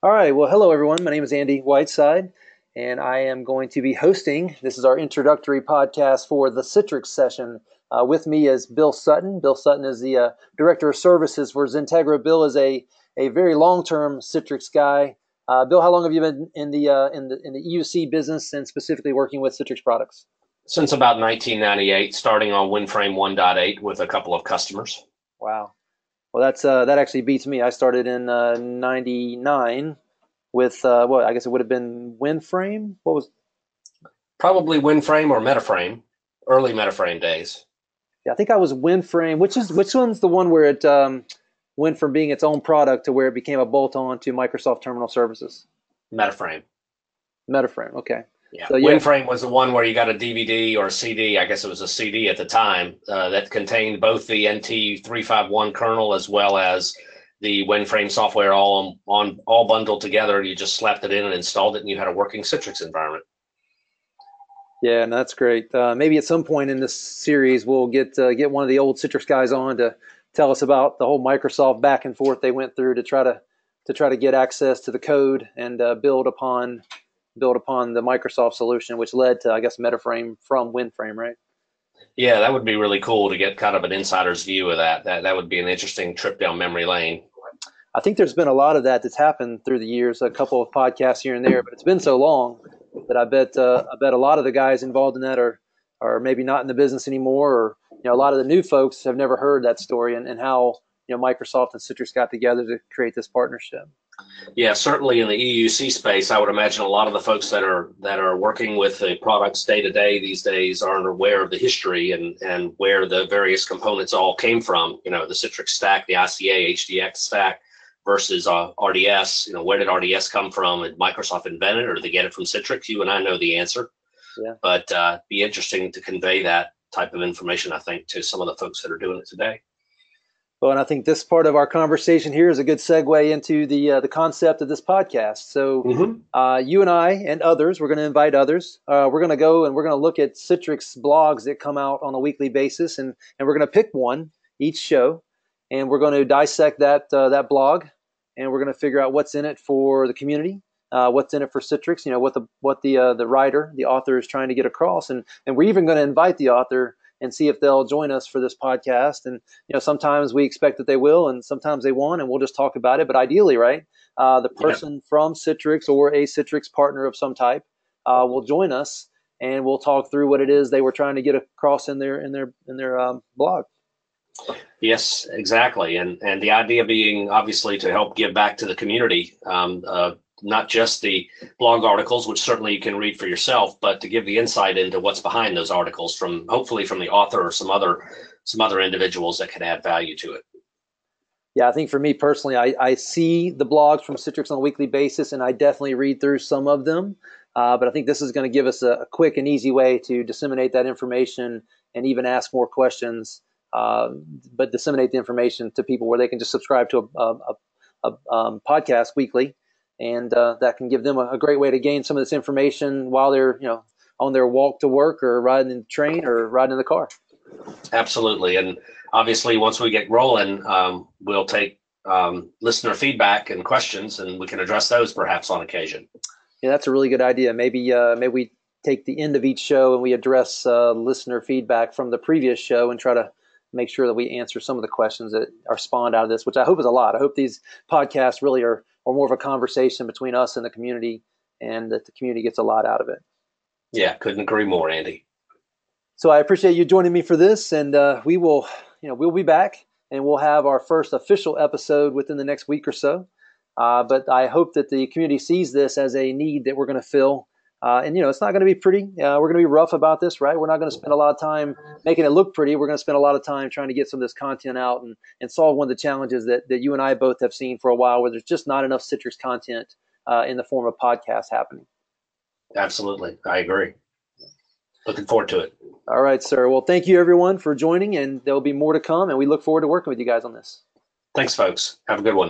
All right. Well, hello, everyone. My name is Andy Whiteside, and I am going to be hosting. This is our introductory podcast for the Citrix session. Uh, with me is Bill Sutton. Bill Sutton is the uh, Director of Services for Xentegra. Bill is a, a very long term Citrix guy. Uh, Bill, how long have you been in the, uh, in the in the EUC business and specifically working with Citrix products? Since about 1998, starting on WinFrame 1.8 with a couple of customers. Wow. Well, that's uh, that actually beats me. I started in '99 uh, with uh, what I guess it would have been WinFrame. What was probably WinFrame or MetaFrame, early MetaFrame days. Yeah, I think I was WinFrame. Which is which one's the one where it um, went from being its own product to where it became a bolt-on to Microsoft Terminal Services? MetaFrame. MetaFrame. Okay. Yeah. So, yeah. WinFrame was the one where you got a DVD or a CD. I guess it was a CD at the time uh, that contained both the NT351 kernel as well as the WinFrame software all on, on all bundled together. You just slapped it in and installed it, and you had a working Citrix environment. Yeah, and that's great. Uh, maybe at some point in this series, we'll get uh, get one of the old Citrix guys on to tell us about the whole Microsoft back and forth they went through to try to to try to get access to the code and uh, build upon build upon the Microsoft solution, which led to, I guess, MetaFrame from WinFrame, right? Yeah, that would be really cool to get kind of an insider's view of that. That that would be an interesting trip down memory lane. I think there's been a lot of that that's happened through the years, a couple of podcasts here and there, but it's been so long that I bet uh, I bet a lot of the guys involved in that are are maybe not in the business anymore, or you know, a lot of the new folks have never heard that story and, and how you know Microsoft and Citrix got together to create this partnership. Yeah, certainly in the EUC space, I would imagine a lot of the folks that are that are working with the products day to day these days aren't aware of the history and and where the various components all came from. You know, the Citrix stack, the ICA HDX stack versus uh, RDS. You know, where did RDS come from? Did Microsoft invent it, or did they get it from Citrix? You and I know the answer. Yeah. But uh, be interesting to convey that type of information, I think, to some of the folks that are doing it today. Well, and I think this part of our conversation here is a good segue into the uh, the concept of this podcast. So, mm-hmm. uh, you and I and others, we're going to invite others. Uh, we're going to go and we're going to look at Citrix blogs that come out on a weekly basis, and and we're going to pick one each show, and we're going to dissect that uh, that blog, and we're going to figure out what's in it for the community, uh, what's in it for Citrix. You know what the what the uh, the writer, the author, is trying to get across, and and we're even going to invite the author and see if they'll join us for this podcast. And you know, sometimes we expect that they will, and sometimes they won't, and we'll just talk about it. But ideally, right, uh, the person yeah. from Citrix or a Citrix partner of some type uh, will join us, and we'll talk through what it is they were trying to get across in their in their in their um, blog. Yes, exactly, and and the idea being obviously to help give back to the community. Um, uh, not just the blog articles, which certainly you can read for yourself, but to give the insight into what's behind those articles from hopefully from the author or some other some other individuals that can add value to it. Yeah, I think for me personally, I, I see the blogs from Citrix on a weekly basis, and I definitely read through some of them. Uh, but I think this is going to give us a, a, quick and easy way to disseminate that information and even ask more questions, uh, but disseminate the information to people where they can just subscribe to a, a, a um, podcast weekly and uh, that can give them a, a, great way to gain some of this information while they're you know on their walk to work or riding in the train or riding in the car. Absolutely, and obviously once we get rolling, um, we'll take um, listener feedback and questions, and we can address those perhaps on occasion. Yeah, that's a really good idea. Maybe uh, maybe we take the end of each show and we address uh, listener feedback from the previous show and try to make sure that we answer some of the questions that are spawned out of this, which I hope is a lot. I hope these podcasts really are or more of a conversation between us and the community, and that the community gets a lot out of it. Yeah, couldn't agree more, Andy. So I appreciate you joining me for this, and uh, we will, you know, we'll be back and we'll have our first official episode within the next week or so. Uh, but I hope that the community sees this as a need that we're going to fill uh, and you know, it's not going to be pretty. Uh, we're going to be rough about this, right? We're not going to spend a lot of time making it look pretty. We're going to spend a lot of time trying to get some of this content out and, and solve one of the challenges that, that you and I both have seen for a while, where there's just not enough Citrix content uh, in the form of podcasts happening. Absolutely, I agree. Looking forward to it. All right, sir. Well, thank you everyone for joining, and there'll be more to come, and we look forward to working with you guys on this. Thanks, folks. Have a good one.